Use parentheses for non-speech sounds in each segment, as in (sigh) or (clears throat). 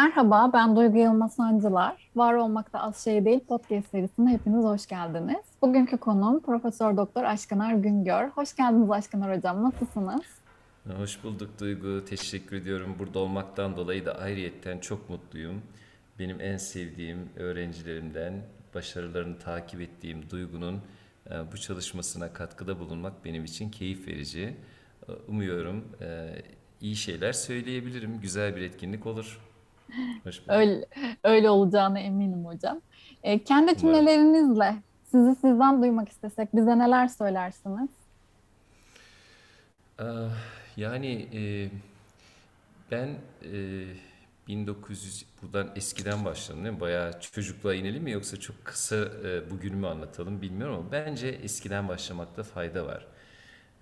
Merhaba, ben Duygu Yılmaz Sancılar. Var Olmakta Az Şey Değil podcast serisine hepiniz hoş geldiniz. Bugünkü konuğum Profesör Doktor Aşkınar Güngör. Hoş geldiniz Aşkınar Hocam, nasılsınız? Hoş bulduk Duygu. Teşekkür ediyorum. Burada olmaktan dolayı da ayrıyetten çok mutluyum. Benim en sevdiğim öğrencilerimden, başarılarını takip ettiğim Duygu'nun e, bu çalışmasına katkıda bulunmak benim için keyif verici. E, Umuyorum e, iyi şeyler söyleyebilirim. Güzel bir etkinlik olur. Öyle, öyle olacağına eminim hocam. E, kendi cümlelerinizle sizi sizden duymak istesek bize neler söylersiniz? Ah, Yani e, ben e, 1900 buradan eskiden başlayalım değil mi? Bayağı çocukluğa inelim mi yoksa çok kısa e, bugünümü anlatalım bilmiyorum ama bence eskiden başlamakta fayda var.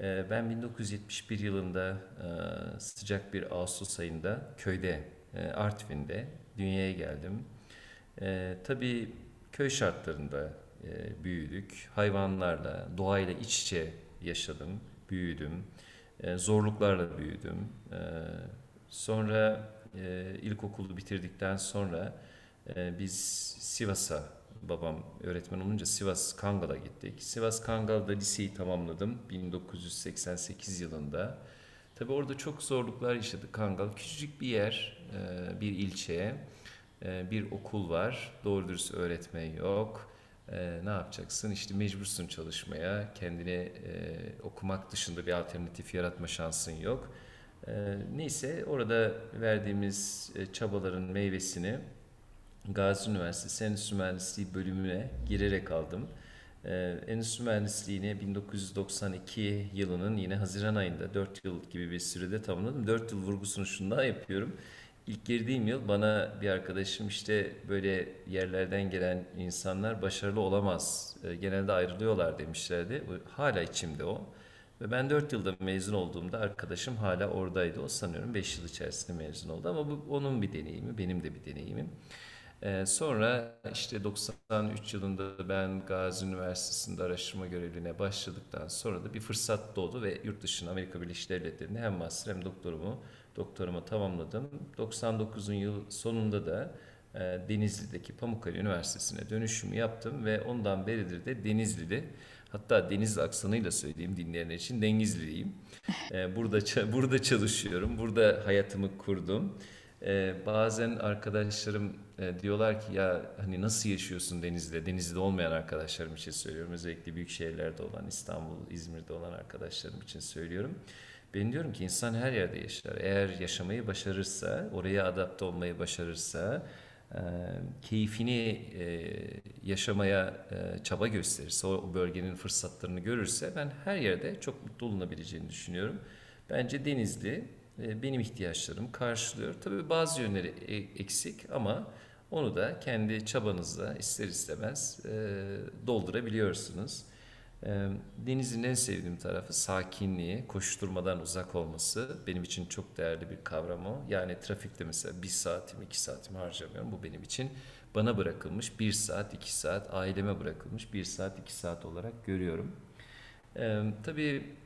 E, ben 1971 yılında e, sıcak bir Ağustos ayında köyde Artvin'de dünyaya geldim. E, tabii köy şartlarında e, büyüdük. Hayvanlarla, doğayla iç içe yaşadım, büyüdüm. E, zorluklarla büyüdüm. E, sonra e, ilkokulu bitirdikten sonra e, biz Sivas'a, babam öğretmen olunca Sivas Kangal'a gittik. Sivas Kangal'da liseyi tamamladım 1988 yılında. Tabii orada çok zorluklar yaşadık Kangal. Küçücük bir yer, e, bir ilçe, e, bir okul var. Doğru dürüst öğretmen yok. E, ne yapacaksın? İşte mecbursun çalışmaya. Kendine okumak dışında bir alternatif yaratma şansın yok. E, neyse orada verdiğimiz çabaların meyvesini Gazi Üniversitesi Endüstri Mühendisliği bölümüne girerek aldım. Ee, Endüstri Mühendisliğini 1992 yılının yine Haziran ayında 4 yıl gibi bir sürede tamamladım. 4 yıl vurgusunu şundan yapıyorum. İlk girdiğim yıl bana bir arkadaşım işte böyle yerlerden gelen insanlar başarılı olamaz. Ee, Genelde ayrılıyorlar demişlerdi. Hala içimde o. Ve ben 4 yılda mezun olduğumda arkadaşım hala oradaydı. O sanıyorum 5 yıl içerisinde mezun oldu. Ama bu onun bir deneyimi, benim de bir deneyimim. Ee, sonra işte 93 yılında ben Gazi Üniversitesi'nde araştırma görevliliğine başladıktan sonra da bir fırsat doğdu ve yurt dışına Amerika Birleşik Devletleri'nde hem master hem doktorumu doktorumu tamamladım. 99'un yıl sonunda da e, Denizli'deki Pamukkale Üniversitesi'ne dönüşümü yaptım ve ondan beridir de Denizli'de hatta Denizli aksanıyla söyleyeyim dinleyenler için Denizliliyim. Ee, (laughs) burada burada çalışıyorum. Burada hayatımı kurdum. Ee, bazen arkadaşlarım e, diyorlar ki ya hani nasıl yaşıyorsun Denizli'de? Denizli'de olmayan arkadaşlarım için söylüyorum. Özellikle büyük şehirlerde olan İstanbul, İzmir'de olan arkadaşlarım için söylüyorum. Ben diyorum ki insan her yerde yaşar. Eğer yaşamayı başarırsa, oraya adapte olmayı başarırsa, e, keyfini e, yaşamaya e, çaba gösterirse, o, o bölgenin fırsatlarını görürse ben her yerde çok mutlu olunabileceğini düşünüyorum. Bence Denizli e, benim ihtiyaçlarımı karşılıyor. Tabii bazı yönleri e- eksik ama onu da kendi çabanızla ister istemez e, doldurabiliyorsunuz. E, Denizli'nin en sevdiğim tarafı sakinliği, koşturmadan uzak olması benim için çok değerli bir kavram o. Yani trafikte mesela bir saatimi, iki saatimi harcamıyorum. Bu benim için bana bırakılmış bir saat, iki saat, aileme bırakılmış bir saat, iki saat olarak görüyorum. E, tabii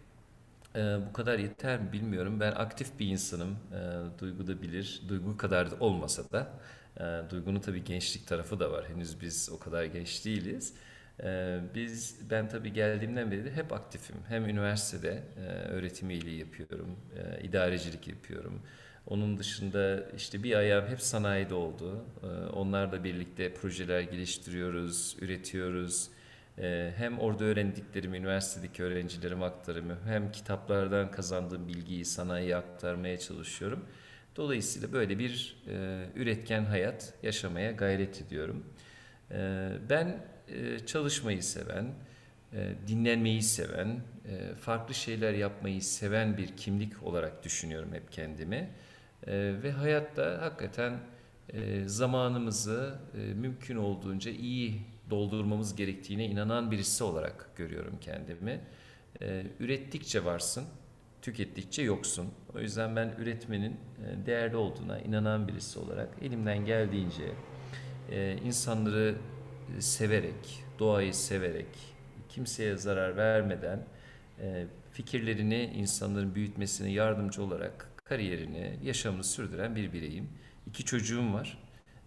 ee, bu kadar yeter mi bilmiyorum. Ben aktif bir insanım. Ee, Duygu da bilir. Duygu kadar da olmasa da. E, Duygu'nun tabii gençlik tarafı da var. Henüz biz o kadar genç değiliz. Ee, biz, ben tabii geldiğimden beri hep aktifim. Hem üniversitede e, öğretim üyeliği yapıyorum. e, idarecilik yapıyorum. Onun dışında işte bir ayağım hep sanayide oldu. Ee, onlarla birlikte projeler geliştiriyoruz, üretiyoruz. Ee, hem orada öğrendiklerimi üniversitedeki öğrencilerime aktarımı hem kitaplardan kazandığım bilgiyi sanayiye aktarmaya çalışıyorum. Dolayısıyla böyle bir e, üretken hayat yaşamaya gayret ediyorum. Ben çalışmayı seven, e, dinlenmeyi seven, e, farklı şeyler yapmayı seven bir kimlik olarak düşünüyorum hep kendimi. E, ve hayatta hakikaten e, zamanımızı e, mümkün olduğunca iyi doldurmamız gerektiğine inanan birisi olarak görüyorum kendimi. E, ürettikçe varsın, tükettikçe yoksun. O yüzden ben üretmenin e, değerli olduğuna inanan birisi olarak elimden geldiğince e, insanları e, severek, doğayı severek, kimseye zarar vermeden e, fikirlerini insanların büyütmesine yardımcı olarak kariyerini, yaşamını sürdüren bir bireyim. İki çocuğum var.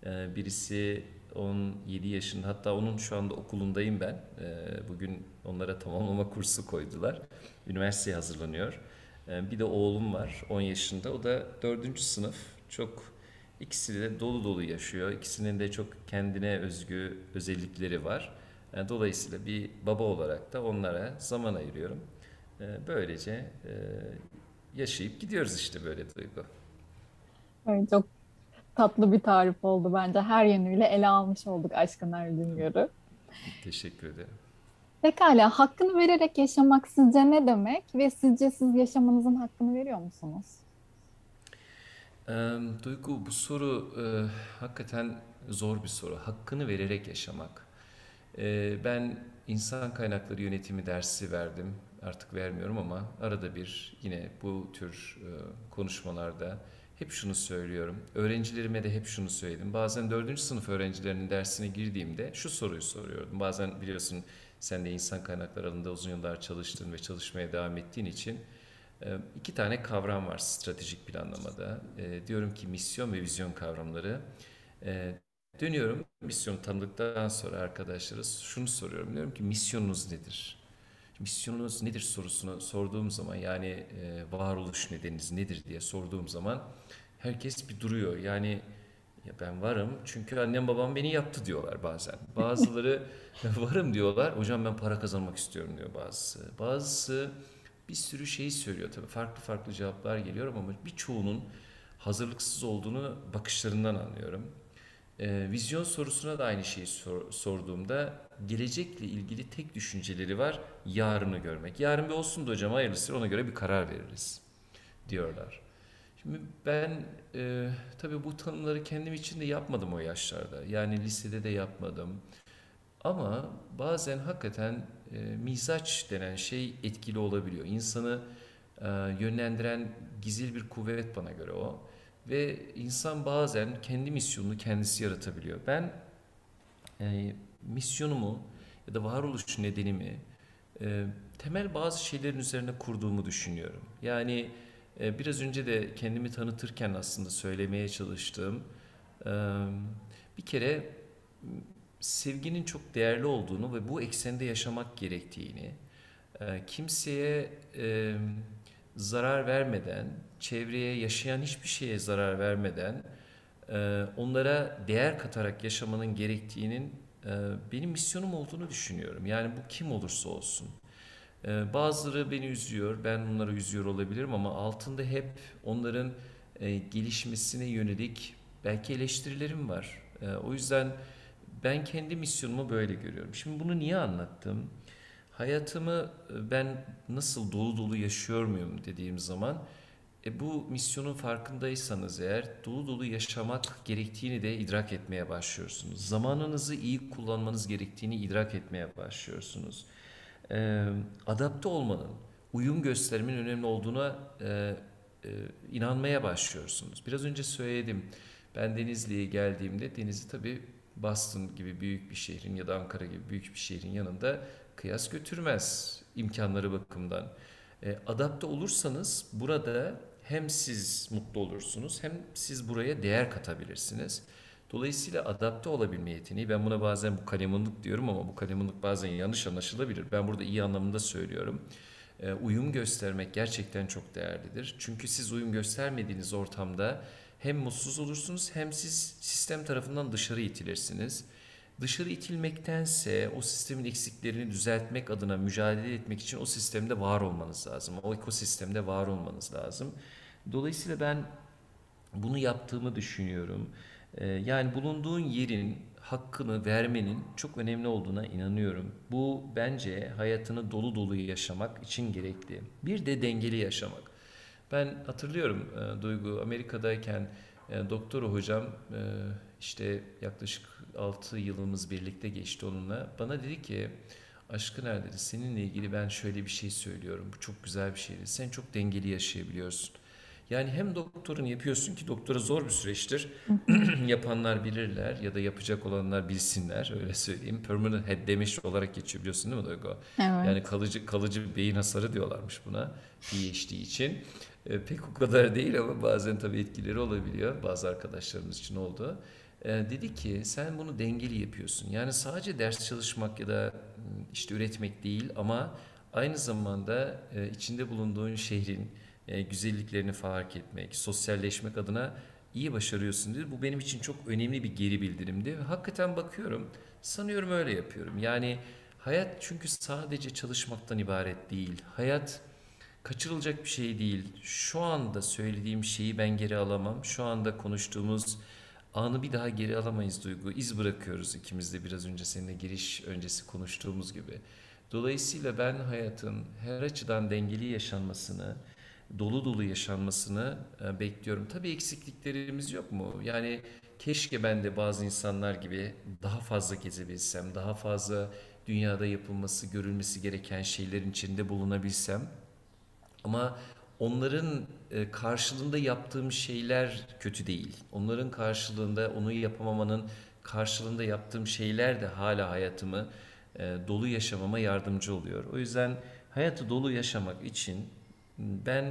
Ee, birisi 17 yaşında hatta onun şu anda okulundayım ben. Ee, bugün onlara tamamlama kursu koydular. Üniversiteye hazırlanıyor. Bir de oğlum var 10 yaşında. O da 4. sınıf. Çok ikisi de dolu dolu yaşıyor. İkisinin de çok kendine özgü özellikleri var. Yani dolayısıyla bir baba olarak da onlara zaman ayırıyorum. Ee, böylece e, yaşayıp gidiyoruz işte böyle Duygu. Evet, çok tatlı bir tarif oldu bence. Her yönüyle ele almış olduk Aşkın Er Güngör'ü. Teşekkür ederim. Pekala, hakkını vererek yaşamak sizce ne demek ve sizce siz yaşamanızın hakkını veriyor musunuz? Duygu bu soru e, hakikaten zor bir soru. Hakkını vererek yaşamak. Ee, ben insan kaynakları yönetimi dersi verdim. Artık vermiyorum ama arada bir yine bu tür e, konuşmalarda hep şunu söylüyorum. Öğrencilerime de hep şunu söyledim. Bazen dördüncü sınıf öğrencilerinin dersine girdiğimde şu soruyu soruyordum. Bazen biliyorsun sen de insan kaynakları alanında uzun yıllar çalıştın ve çalışmaya devam ettiğin için iki tane kavram var stratejik planlamada. E, diyorum ki misyon ve vizyon kavramları. E, dönüyorum misyonu tanıdıktan sonra arkadaşlara şunu soruyorum. Diyorum ki misyonunuz nedir? Misyonunuz nedir sorusunu sorduğum zaman yani e, varoluş nedeniniz nedir diye sorduğum zaman herkes bir duruyor. Yani ya ben varım çünkü annem babam beni yaptı diyorlar bazen. (laughs) Bazıları varım diyorlar. Hocam ben para kazanmak istiyorum diyor bazısı. Bazısı bir sürü şey söylüyor tabii. Farklı farklı cevaplar geliyor ama birçoğunun hazırlıksız olduğunu bakışlarından anlıyorum. Ee, vizyon sorusuna da aynı şeyi sor- sorduğumda gelecekle ilgili tek düşünceleri var. Yarını görmek. Yarın bir olsun da hocam hayırlısı ona göre bir karar veririz diyorlar. Şimdi ben e, tabii bu tanımları kendim için de yapmadım o yaşlarda. Yani lisede de yapmadım. Ama bazen hakikaten e, mizaç denen şey etkili olabiliyor. İnsanı e, yönlendiren gizli bir kuvvet bana göre o. Ve insan bazen kendi misyonunu kendisi yaratabiliyor. Ben e, misyonumu ya da varoluş nedenimi e, temel bazı şeylerin üzerine kurduğumu düşünüyorum. Yani e, biraz önce de kendimi tanıtırken aslında söylemeye çalıştığım e, bir kere sevginin çok değerli olduğunu ve bu eksende yaşamak gerektiğini, e, kimseye e, zarar vermeden, çevreye yaşayan hiçbir şeye zarar vermeden, e, onlara değer katarak yaşamanın gerektiğinin benim misyonum olduğunu düşünüyorum. Yani bu kim olursa olsun. Bazıları beni üzüyor, ben onları üzüyor olabilirim ama altında hep onların gelişmesine yönelik belki eleştirilerim var. O yüzden ben kendi misyonumu böyle görüyorum. Şimdi bunu niye anlattım? Hayatımı e, ben nasıl dolu dolu yaşıyor muyum dediğim zaman e, bu misyonun farkındaysanız eğer dolu dolu yaşamak gerektiğini de idrak etmeye başlıyorsunuz. Zamanınızı iyi kullanmanız gerektiğini idrak etmeye başlıyorsunuz. E, adapte olmanın, uyum göstermenin önemli olduğuna e, e, inanmaya başlıyorsunuz. Biraz önce söyledim. Ben Denizli'ye geldiğimde Denizli tabii Boston gibi büyük bir şehrin ya da Ankara gibi büyük bir şehrin yanında kıyas götürmez imkanları bakımından. E, adapte olursanız burada hem siz mutlu olursunuz hem siz buraya değer katabilirsiniz. Dolayısıyla adapte olabilme yeteneği, ben buna bazen bu kalemunluk diyorum ama bu kalemunluk bazen yanlış anlaşılabilir. Ben burada iyi anlamında söylüyorum. E, uyum göstermek gerçekten çok değerlidir. Çünkü siz uyum göstermediğiniz ortamda hem mutsuz olursunuz hem siz sistem tarafından dışarı itilirsiniz. Dışarı itilmektense o sistemin eksiklerini düzeltmek adına mücadele etmek için o sistemde var olmanız lazım. O ekosistemde var olmanız lazım. Dolayısıyla ben bunu yaptığımı düşünüyorum. Ee, yani bulunduğun yerin hakkını vermenin çok önemli olduğuna inanıyorum. Bu bence hayatını dolu dolu yaşamak için gerekli. Bir de dengeli yaşamak. Ben hatırlıyorum e, Duygu Amerika'dayken e, doktor hocam e, işte yaklaşık 6 yılımız birlikte geçti onunla. Bana dedi ki Aşkın Er dedi seninle ilgili ben şöyle bir şey söylüyorum. Bu çok güzel bir şeydi. Sen çok dengeli yaşayabiliyorsun. Yani hem doktorun yapıyorsun ki doktora zor bir süreçtir. (clears throat) Yapanlar bilirler ya da yapacak olanlar bilsinler öyle söyleyeyim. Permanent head damage olarak geçiyor biliyorsun değil mi Duygu? Evet. Yani kalıcı kalıcı beyin hasarı diyorlarmış buna PhD için. E, pek o kadar değil ama bazen tabii etkileri olabiliyor. Bazı arkadaşlarımız için oldu. E, dedi ki sen bunu dengeli yapıyorsun. Yani sadece ders çalışmak ya da m, işte üretmek değil ama aynı zamanda e, içinde bulunduğun şehrin e, güzelliklerini fark etmek, sosyalleşmek adına iyi başarıyorsun dedi. Bu benim için çok önemli bir geri bildirimdi. Hakikaten bakıyorum, sanıyorum öyle yapıyorum. Yani hayat çünkü sadece çalışmaktan ibaret değil. Hayat kaçırılacak bir şey değil. Şu anda söylediğim şeyi ben geri alamam. Şu anda konuştuğumuz anı bir daha geri alamayız Duygu. İz bırakıyoruz ikimiz de biraz önce seninle giriş öncesi konuştuğumuz gibi. Dolayısıyla ben hayatın her açıdan dengeli yaşanmasını, dolu dolu yaşanmasını e, bekliyorum. Tabii eksikliklerimiz yok mu? Yani keşke ben de bazı insanlar gibi daha fazla gezebilsem, daha fazla dünyada yapılması, görülmesi gereken şeylerin içinde bulunabilsem. Ama onların e, karşılığında yaptığım şeyler kötü değil. Onların karşılığında onu yapamamanın karşılığında yaptığım şeyler de hala hayatımı e, dolu yaşamama yardımcı oluyor. O yüzden hayatı dolu yaşamak için ben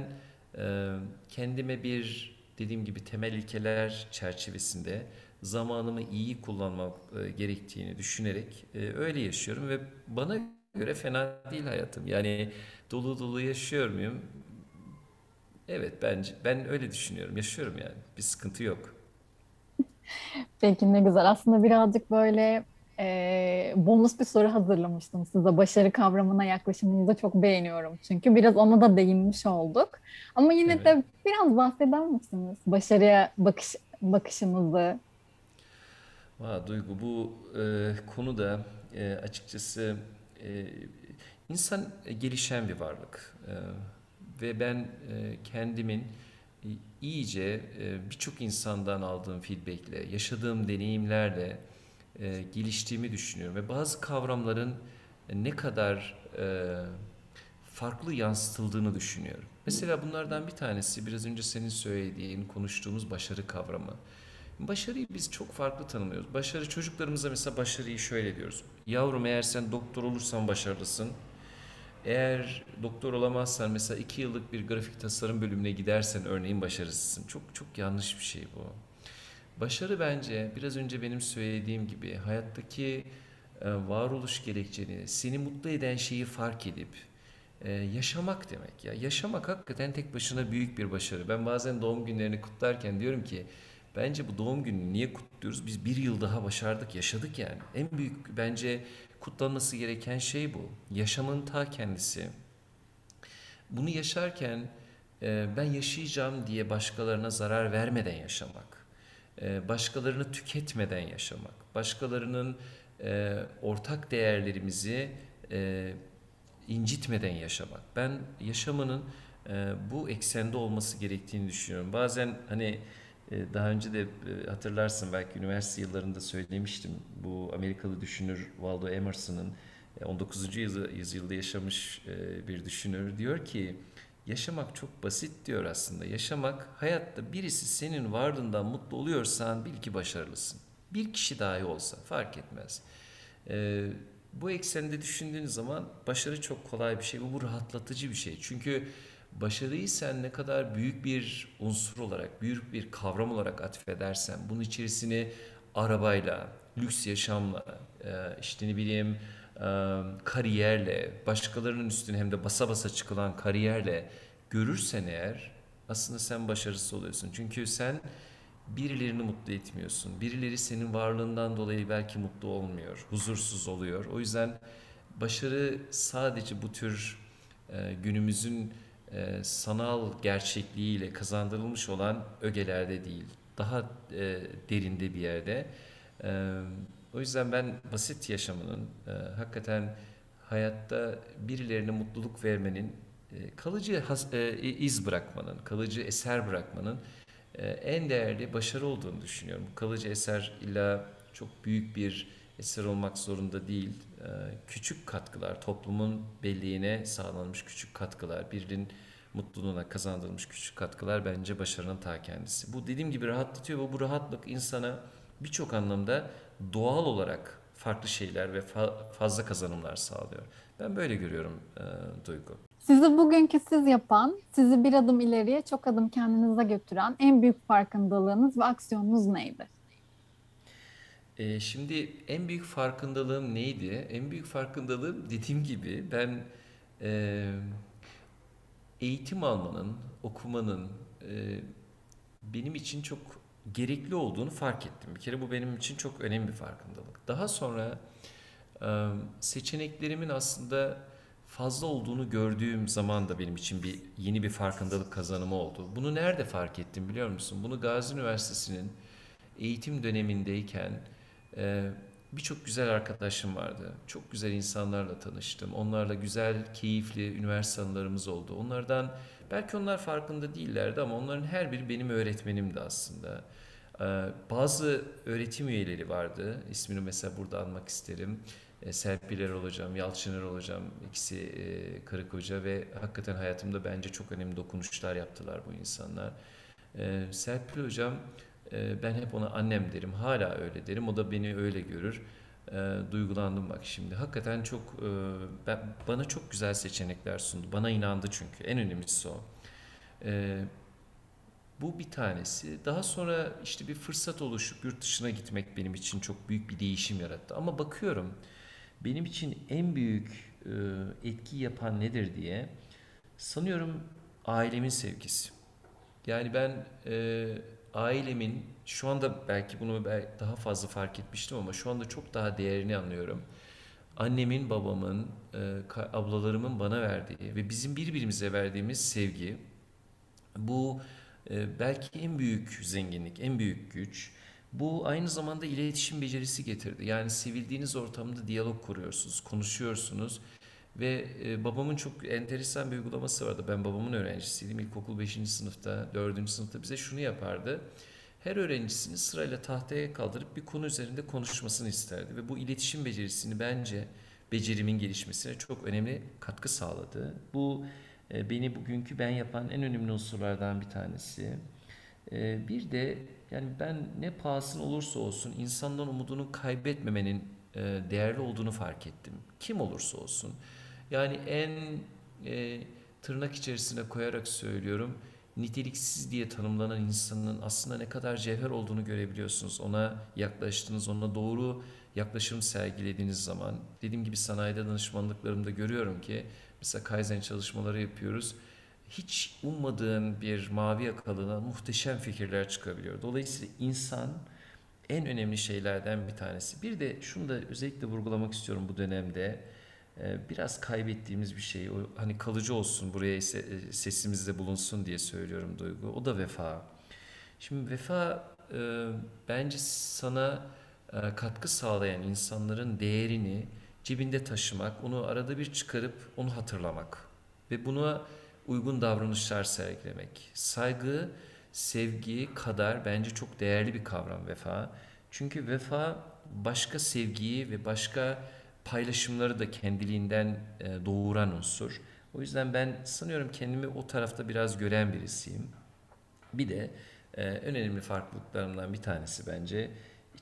e, kendime bir dediğim gibi temel ilkeler çerçevesinde zamanımı iyi kullanmak e, gerektiğini düşünerek e, öyle yaşıyorum ve bana göre fena değil hayatım. Yani dolu dolu yaşıyor muyum? Evet bence ben öyle düşünüyorum. Yaşıyorum yani. Bir sıkıntı yok. Peki ne güzel. Aslında birazcık böyle e, bonus bir soru hazırlamıştım size. Başarı kavramına yaklaşımınızı da çok beğeniyorum. Çünkü biraz ona da değinmiş olduk. Ama yine Evet. de biraz bahseder misiniz? Başarıya bakış bakışınızı. Valla Duygu bu e, konuda e, açıkçası e, insan gelişen bir varlık. E, ve ben e, kendimin iyice e, birçok insandan aldığım feedbackle, yaşadığım deneyimlerle e, geliştiğimi düşünüyorum. Ve bazı kavramların e, ne kadar e, farklı yansıtıldığını düşünüyorum. Mesela bunlardan bir tanesi biraz önce senin söylediğin, konuştuğumuz başarı kavramı. Başarıyı biz çok farklı tanımlıyoruz. Başarı çocuklarımıza mesela başarıyı şöyle diyoruz. Yavrum eğer sen doktor olursan başarılısın. Eğer doktor olamazsan mesela iki yıllık bir grafik tasarım bölümüne gidersen örneğin başarısızsın. Çok çok yanlış bir şey bu. Başarı bence biraz önce benim söylediğim gibi hayattaki e, varoluş gerekçeni, seni mutlu eden şeyi fark edip e, yaşamak demek ya. Yaşamak hakikaten tek başına büyük bir başarı. Ben bazen doğum günlerini kutlarken diyorum ki bence bu doğum gününü niye kutluyoruz? Biz bir yıl daha başardık, yaşadık yani. En büyük bence kutlanması gereken şey bu. Yaşamın ta kendisi. Bunu yaşarken e, ben yaşayacağım diye başkalarına zarar vermeden yaşamak, başkalarını tüketmeden yaşamak, başkalarının e, ortak değerlerimizi e, incitmeden yaşamak. Ben yaşamının e, bu eksende olması gerektiğini düşünüyorum. Bazen hani e, daha önce de e, hatırlarsın belki üniversite yıllarında söylemiştim. Bu Amerikalı düşünür Waldo Emerson'ın e, 19. yüzy- yüzyılda yaşamış e, bir düşünür diyor ki yaşamak çok basit diyor aslında. Yaşamak hayatta birisi senin varlığından mutlu oluyorsan bil ki başarılısın. Bir kişi dahi olsa fark etmez. E, bu eksende düşündüğün zaman başarı çok kolay bir şey. Bu, bu rahatlatıcı bir şey. Çünkü başarıyı sen ne kadar büyük bir unsur olarak, büyük bir kavram olarak atfedersen, bunun içerisini arabayla, lüks yaşamla, e, işte ne bileyim kariyerle, başkalarının üstüne hem de basa basa çıkılan kariyerle görürsen eğer aslında sen başarısız oluyorsun. Çünkü sen birilerini mutlu etmiyorsun. Birileri senin varlığından dolayı belki mutlu olmuyor, huzursuz oluyor. O yüzden başarı sadece bu tür günümüzün sanal gerçekliğiyle kazandırılmış olan ögelerde değil, daha derinde bir yerde. O yüzden ben basit yaşamının e, hakikaten hayatta birilerine mutluluk vermenin, e, kalıcı has- e, iz bırakmanın, kalıcı eser bırakmanın e, en değerli başarı olduğunu düşünüyorum. Kalıcı eser illa çok büyük bir eser olmak zorunda değil. E, Küçük katkılar, toplumun belleğine sağlanmış küçük katkılar, birinin mutluluğuna kazandırılmış küçük katkılar bence başarının ta kendisi. Bu dediğim gibi rahatlatıyor ve bu rahatlık insana birçok anlamda doğal olarak farklı şeyler ve fa- fazla kazanımlar sağlıyor. Ben böyle görüyorum e, Duygu. Sizi bugünkü siz yapan, sizi bir adım ileriye çok adım kendinize götüren en büyük farkındalığınız ve aksiyonunuz neydi? E, şimdi en büyük farkındalığım neydi? En büyük farkındalığım dediğim gibi ben e, eğitim almanın, okumanın e, benim için çok gerekli olduğunu fark ettim. Bir kere bu benim için çok önemli bir farkındalık. Daha sonra seçeneklerimin aslında fazla olduğunu gördüğüm zaman da benim için bir yeni bir farkındalık kazanımı oldu. Bunu nerede fark ettim biliyor musun? Bunu Gazi Üniversitesi'nin eğitim dönemindeyken birçok güzel arkadaşım vardı. Çok güzel insanlarla tanıştım. Onlarla güzel, keyifli üniversite anılarımız oldu. Onlardan belki onlar farkında değillerdi ama onların her biri benim öğretmenimdi aslında. Ee, bazı öğretim üyeleri vardı. İsmini mesela burada anmak isterim. E, Serpil Erol Hocam, Yalçın Erol Hocam ikisi e, karı koca ve hakikaten hayatımda bence çok önemli dokunuşlar yaptılar bu insanlar. E, Serpil Hocam e, ben hep ona annem derim. Hala öyle derim. O da beni öyle görür. Duygulandım bak şimdi. Hakikaten çok e, bana çok güzel seçenekler sundu. Bana inandı çünkü. En önemlisi o. bu bir tanesi. Daha sonra işte bir fırsat oluşup yurt dışına gitmek benim için çok büyük bir değişim yarattı. Ama bakıyorum benim için en büyük e, etki yapan nedir diye sanıyorum ailemin sevgisi. Yani ben e, ailemin şu anda belki bunu daha fazla fark etmiştim ama şu anda çok daha değerini anlıyorum. Annemin, babamın, e, ablalarımın bana verdiği ve bizim birbirimize verdiğimiz sevgi bu belki en büyük zenginlik, en büyük güç. Bu aynı zamanda iletişim becerisi getirdi. Yani sevildiğiniz ortamda diyalog kuruyorsunuz, konuşuyorsunuz. Ve e, babamın çok enteresan bir uygulaması vardı. Ben babamın öğrencisiydim. İlkokul beşinci sınıfta, dördüncü sınıfta bize şunu yapardı. Her öğrencisini sırayla tahtaya kaldırıp bir konu üzerinde konuşmasını isterdi. Ve bu iletişim becerisini bence becerimin gelişmesine çok önemli katkı sağladı. Bu beni bugünkü ben yapan en önemli unsurlardan bir tanesi. E, bir de yani ben ne pahasına olursa olsun insandan umudunu kaybetmemenin e, değerli olduğunu fark ettim. Kim olursa olsun. Yani en e, tırnak içerisine koyarak söylüyorum. Niteliksiz diye tanımlanan insanın aslında ne kadar cevher olduğunu görebiliyorsunuz. Ona yaklaştığınız, ona doğru yaklaşım sergilediğiniz zaman. Dediğim gibi sanayide danışmanlıklarımda görüyorum ki mesela Kaizen çalışmaları yapıyoruz. Hiç ummadığın bir mavi yakalına muhteşem fikirler çıkabiliyor. Dolayısıyla insan en önemli şeylerden bir tanesi. Bir de şunu da özellikle vurgulamak istiyorum bu dönemde. Ee, Biraz kaybettiğimiz bir şey. Hani kalıcı olsun buraya se- sesimizde bulunsun diye söylüyorum Duygu. O da vefa. Şimdi vefa e, bence sana e, katkı sağlayan insanların değerini cebinde taşımak, onu arada bir çıkarıp onu hatırlamak ve buna uygun davranışlar sergilemek. Saygı, sevgi kadar bence çok değerli bir kavram vefa. Çünkü vefa başka sevgiyi ve başka paylaşımları da kendiliğinden e, doğuran unsur. O yüzden ben sanıyorum kendimi o tarafta biraz gören birisiyim. Bir de e, en önemli farklılıklarımdan bir tanesi bence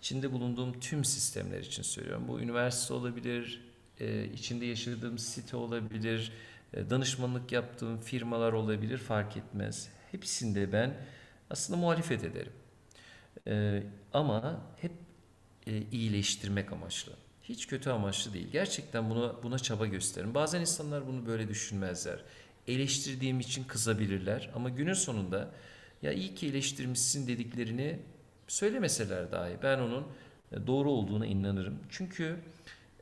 içinde bulunduğum tüm sistemler için söylüyorum. Bu üniversite olabilir, e, içinde yaşadığım site olabilir, e, danışmanlık yaptığım firmalar olabilir fark etmez. Hepsinde ben aslında muhalefet ederim. E, ama hep iyileştirmek amaçlı. Hiç kötü amaçlı değil. Gerçekten buna buna çaba gösteririm. Bazen insanlar bunu böyle düşünmezler. Eleştirdiğim için kızabilirler ama günün sonunda ya iyi ki eleştirmişsin dediklerini söylemeseler dahi ben onun e, doğru olduğuna inanırım. Çünkü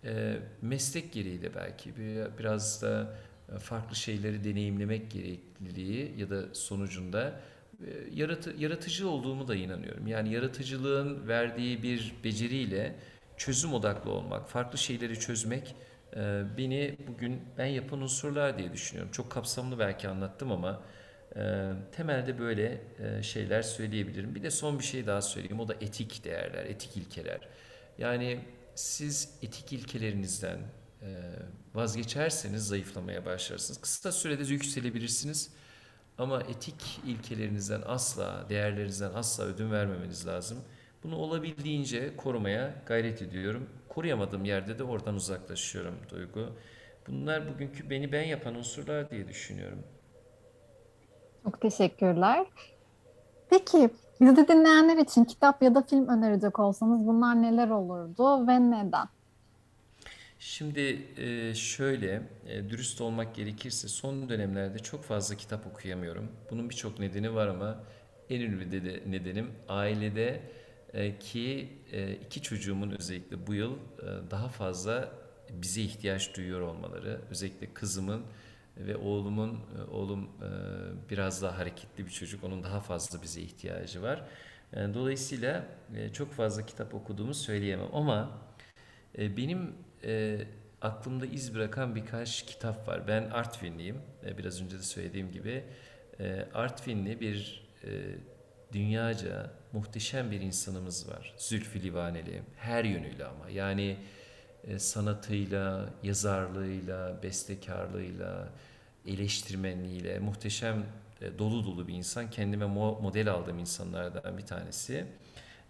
e, meslek gereği de belki bir- biraz da e, farklı şeyleri deneyimlemek gerekliliği ya da sonucunda e, yaratı, yaratıcı olduğumu da inanıyorum. Yani yaratıcılığın verdiği bir beceriyle çözüm odaklı olmak, farklı şeyleri çözmek beni bugün ben yapan unsurlar diye düşünüyorum. Çok kapsamlı belki anlattım ama temelde böyle şeyler söyleyebilirim. Bir de son bir şey daha söyleyeyim. O da etik değerler, etik ilkeler. Yani siz etik ilkelerinizden vazgeçerseniz zayıflamaya başlarsınız. Kısa sürede yükselebilirsiniz Ama etik ilkelerinizden asla, değerlerinizden asla ödün vermemeniz lazım. Bunu olabildiğince korumaya gayret ediyorum. Koruyamadığım yerde de oradan uzaklaşıyorum Duygu. Bunlar bugünkü beni ben yapan unsurlar diye düşünüyorum. Çok teşekkürler. Peki bizi dinleyenler için kitap ya da film önerecek olsanız bunlar neler olurdu ve neden? Şimdi e, şöyle, e, dürüst olmak gerekirse son dönemlerde çok fazla kitap okuyamıyorum. Bunun birçok nedeni var ama en önemli de- nedenim ailede e, ki iki çocuğumun özellikle bu yıl daha fazla bize ihtiyaç duyuyor olmaları. Özellikle kızımın ve oğlumun, e, oğlum e, biraz daha hareketli bir çocuk, onun daha fazla bize ihtiyacı var. E, Dolayısıyla çok fazla kitap okuduğumu söyleyemem ama Benim aklımda iz bırakan birkaç kitap var. Ben Artvinliyim. Biraz önce de söylediğim gibi. Artvinli bir dünyaca muhteşem bir insanımız var. Zülfü Livaneli. Her yönüyle ama. Yani e, sanatıyla, yazarlığıyla, bestekarlığıyla, eleştirmenliğiyle muhteşem e, dolu dolu bir insan. Kendime mo- model aldığım insanlardan bir tanesi.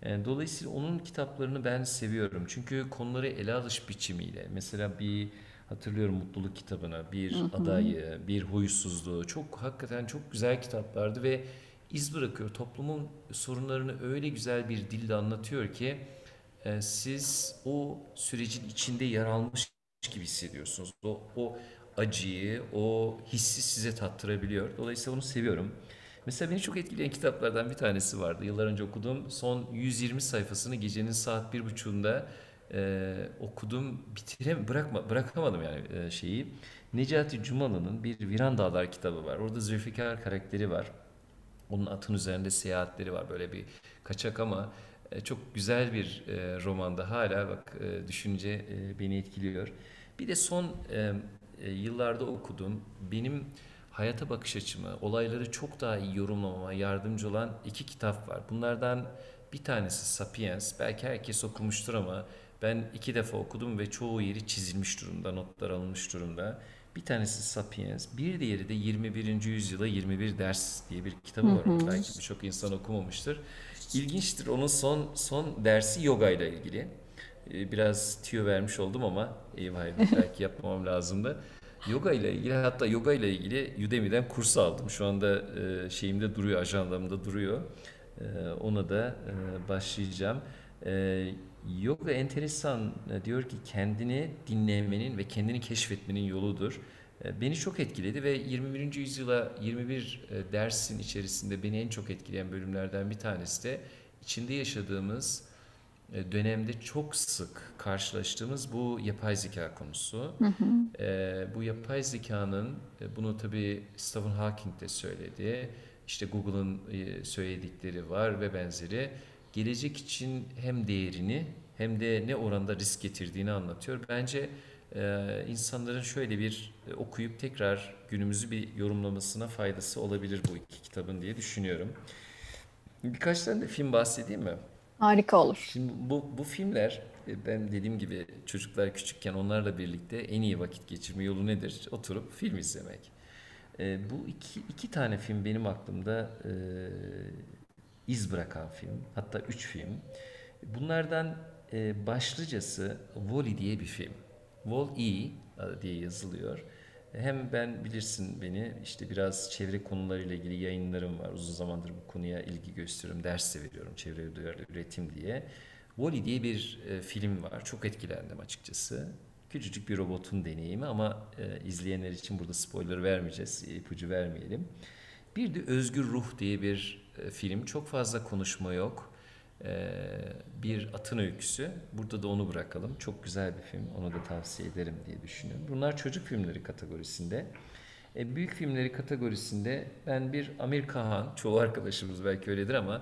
E, Dolayısıyla onun kitaplarını ben seviyorum. Çünkü konuları ele alış biçimiyle. Mesela bir hatırlıyorum Mutluluk kitabını, bir hı. adayı, bir huysuzluğu. Çok hakikaten çok güzel kitaplardı ve iz bırakıyor. Toplumun sorunlarını öyle güzel bir dilde anlatıyor ki e, siz o sürecin içinde yer almış gibi hissediyorsunuz. O, o acıyı, o hissi size tattırabiliyor. Dolayısıyla onu seviyorum. Mesela beni çok etkileyen kitaplardan bir tanesi vardı. Yıllar önce okuduğum son 120 sayfasını gecenin saat bir buçuğunda e, okudum. Bitirem bırakma bırakamadım yani e, şeyi. Necati Cumalı'nın bir Viran Dağlar kitabı var. Orada Zülfikar karakteri var. Onun atın üzerinde seyahatleri var. Böyle bir kaçak ama çok güzel bir e, romanda hala bak e, düşünce e, beni etkiliyor. Bir de son e, e, yıllarda okuduğum benim hayata bakış açımı, olayları çok daha iyi yorumlamama yardımcı olan iki kitap var. Bunlardan bir tanesi Sapiens. Belki herkes okumuştur ama ben iki defa okudum ve çoğu yeri çizilmiş durumda, notlar alınmış durumda. Bir tanesi Sapiens, bir diğeri de 21. yüzyıla 21 ders diye bir kitabı var. Belki birçok insan okumamıştır. İlginçtir. Onun son son dersi yoga ile ilgili. Ee, Biraz tüyo vermiş oldum ama eyvah (laughs) belki yapmamam lazımdı. Yoga ile ilgili hatta yoga ile ilgili Udemy'den kurs aldım. Şu anda e, şeyimde duruyor, ajandamda duruyor. E, ona da e, başlayacağım. Yoga enteresan diyor ki kendini dinlemenin ve kendini keşfetmenin yoludur. E, Beni çok etkiledi ve 21. yüzyıla 21 e, dersin içerisinde beni en çok etkileyen bölümlerden bir tanesi de içinde yaşadığımız e, dönemde çok sık karşılaştığımız bu yapay zeka konusu. Hı hı. E, bu yapay zekanın, bunu tabii Stephen Hawking de söyledi, işte Google'ın söyledikleri var ve benzeri. Gelecek için hem değerini hem de ne oranda risk getirdiğini anlatıyor. Bence e, insanların şöyle bir e, okuyup tekrar günümüzü bir yorumlamasına faydası olabilir bu iki kitabın diye düşünüyorum. Birkaç tane de film bahsedeyim mi? Harika olur. Şimdi bu, bu filmler e, ben dediğim gibi çocuklar küçükken onlarla birlikte en iyi vakit geçirme yolu nedir? Oturup film izlemek. E, bu iki, iki tane film benim aklımda e, iz bırakan film. Hatta üç film. Bunlardan e, başlıcası Wall-E diye bir film. Wall-E diye yazılıyor. Hem ben bilirsin beni işte biraz çevre konularıyla ilgili yayınlarım var. Uzun zamandır bu konuya ilgi gösteriyorum. Ders de veriyorum çevre duyarlı üretim diye. Wall-E diye bir e, film var. Çok etkilendim açıkçası. Küçücük bir robotun deneyimi ama e, izleyenler için burada spoiler vermeyeceğiz. ipucu vermeyelim. Bir de Özgür Ruh diye bir e, film. Çok fazla konuşma yok. E, bir atın öyküsü. Burada da onu bırakalım. Çok güzel bir film. Onu da tavsiye ederim diye düşünüyorum. Bunlar çocuk filmleri kategorisinde. E, büyük filmleri kategorisinde ben bir Amir Kağan, çoğu arkadaşımız belki öyledir ama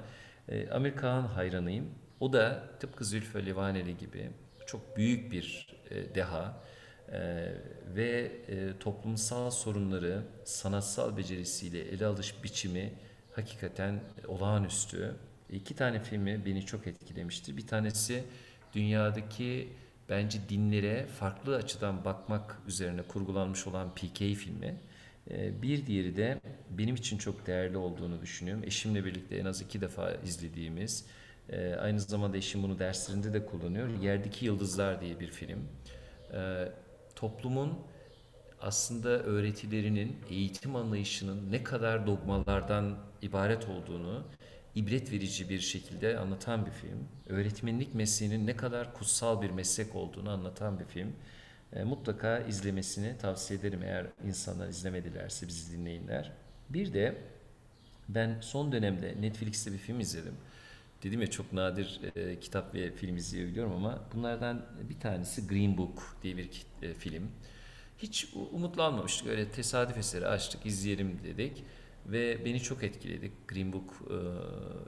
e, Amir Kağan hayranıyım. O da tıpkı Zülfü Livaneli gibi çok büyük bir e, deha e, ve e, toplumsal sorunları sanatsal becerisiyle ele alış biçimi hakikaten olağanüstü. İki tane filmi beni çok etkilemişti. Bir tanesi dünyadaki bence dinlere farklı açıdan bakmak üzerine kurgulanmış olan PK filmi. E, bir diğeri de benim için çok değerli olduğunu düşünüyorum. Eşimle birlikte en az iki defa izlediğimiz, e, aynı zamanda eşim bunu derslerinde de kullanıyor. Yerdeki Yıldızlar diye bir film. E, toplumun aslında öğretilerinin, eğitim anlayışının ne kadar dogmalardan ibaret olduğunu ibret verici bir şekilde anlatan bir film. Öğretmenlik mesleğinin ne kadar kutsal bir meslek olduğunu anlatan bir film. E, mutlaka izlemesini tavsiye ederim eğer insanlar izlemedilerse bizi dinleyinler. Bir de ben son dönemde Netflix'te bir film izledim. Dedim ya çok nadir e, kitap ve film izleyebiliyorum ama bunlardan bir tanesi Green Book diye bir e, film. Hiç umutlanmamıştık. Öyle tesadüf eseri açtık, izleyelim dedik. Ve beni çok etkiledi Green Book e,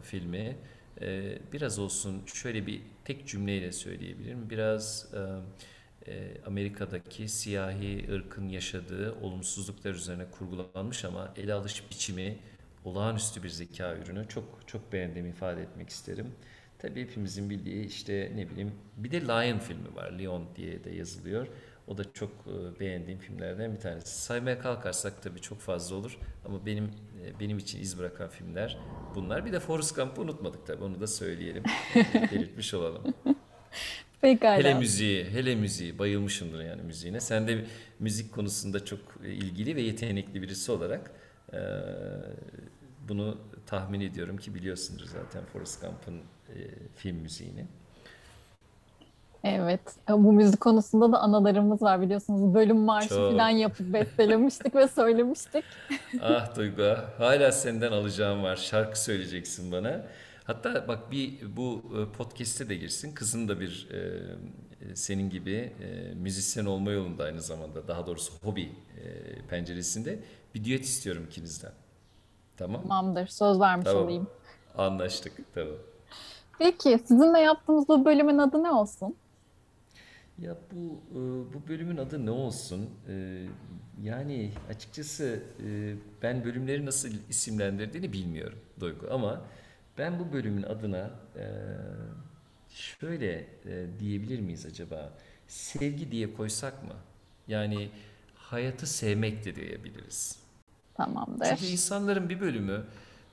filmi. E, biraz olsun şöyle bir tek cümleyle söyleyebilirim. Biraz e, e, Amerika'daki siyahi ırkın yaşadığı olumsuzluklar üzerine kurgulanmış ama ele alış biçimi olağanüstü bir zeka ürünü. Çok çok beğendiğimi ifade etmek isterim. Tabii hepimizin bildiği işte ne bileyim bir de Lion filmi var. Leon diye de yazılıyor. O da çok e, beğendiğim filmlerden bir tanesi. Saymaya kalkarsak tabii çok fazla olur ama benim e, benim için iz bırakan filmler bunlar. Bir de Forrest Gump'ı unutmadık tabii onu da söyleyelim. (laughs) Belirtmiş olalım. Hele Pekala. müziği, hele müziği bayılmışımdır yani müziğine. Sen de müzik konusunda çok ilgili ve yetenekli birisi olarak e, bunu tahmin ediyorum ki biliyorsundur zaten Forrest Gump'ın e, film müziğini. Evet. Bu müzik konusunda da anılarımız var biliyorsunuz. Bölüm marşı falan Çok. yapıp bestelemiştik ve söylemiştik. (laughs) Ah Duygu, hala senden alacağım var. Şarkı söyleyeceksin bana. Hatta bak bir bu e, podcast'e de girsin. Kızın da bir e, e, senin gibi e, müzisyen olma yolunda aynı zamanda. Daha doğrusu hobi e, penceresinde bir düet istiyorum ikinizden. Tamam? Tamamdır. Söz vermiş Tamam. olayım. Anlaştık. Tamam. Peki sizinle yaptığımız bu bölümün adı ne olsun? Ya bu e, bu bölümün adı ne olsun? E, Yani açıkçası e, ben bölümleri nasıl isimlendirdiğini bilmiyorum Duygu ama ben bu bölümün adına e, şöyle e, diyebilir miyiz acaba? Sevgi diye koysak mı? Yani hayatı sevmek de diyebiliriz. Çünkü Tamamdır. insanların bir bölümü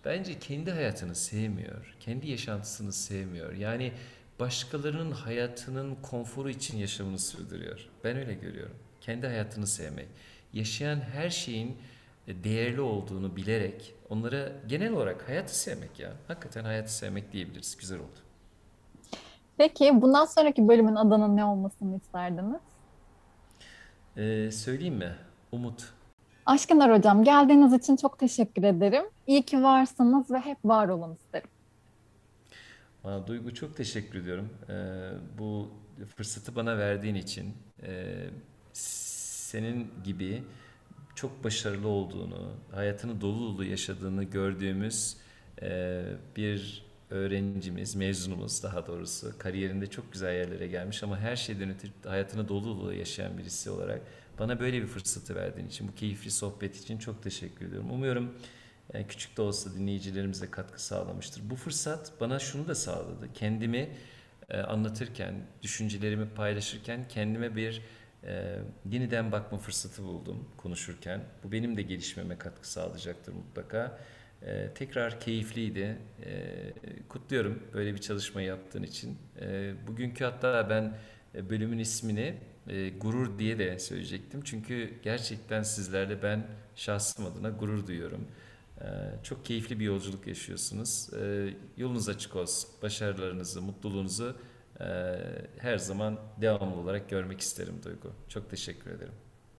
bence kendi hayatını sevmiyor, kendi yaşantısını sevmiyor. Yani başkalarının hayatının konforu için yaşamını sürdürüyor. Ben öyle görüyorum. Kendi hayatını sevmek, yaşayan her şeyin e, değerli olduğunu bilerek onlara genel olarak hayatı sevmek ya. Hakikaten hayatı sevmek diyebiliriz. Güzel oldu. Peki bundan sonraki bölümün adının ne olmasını isterdiniz? Ee, söyleyeyim mi? Umut. Aşkınlar hocam geldiğiniz için çok teşekkür ederim. İyi ki varsınız ve hep var olun isterim. Aa, Duygu çok teşekkür ediyorum. Ee, bu fırsatı bana verdiğin için. Ee, senin gibi çok başarılı olduğunu, hayatını dolu dolu yaşadığını gördüğümüz e, bir öğrencimiz, mezunumuz daha doğrusu kariyerinde çok güzel yerlere gelmiş ama her şeyden öte hayatını dolu dolu yaşayan birisi olarak bana böyle bir fırsatı verdiğin için, bu keyifli sohbet için çok teşekkür ediyorum. Umuyorum küçük de olsa dinleyicilerimize katkı sağlamıştır. Bu fırsat bana şunu da sağladı. Kendimi e, anlatırken, düşüncelerimi paylaşırken kendime bir e, yeniden bakma fırsatı buldum konuşurken. Bu benim de gelişmeme katkı sağlayacaktır mutlaka. E, tekrar keyifliydi. E, kutluyorum böyle bir çalışma yaptığın için. E, bugünkü hatta ben e, bölümün ismini e, gurur diye de söyleyecektim. Çünkü gerçekten sizlerle ben şahsım adına gurur duyuyorum. Ee, Çok keyifli bir yolculuk yaşıyorsunuz. Ee, Yolunuz açık olsun. Başarılarınızı, mutluluğunuzu e, her zaman devamlı olarak görmek isterim Duygu. Çok teşekkür ederim.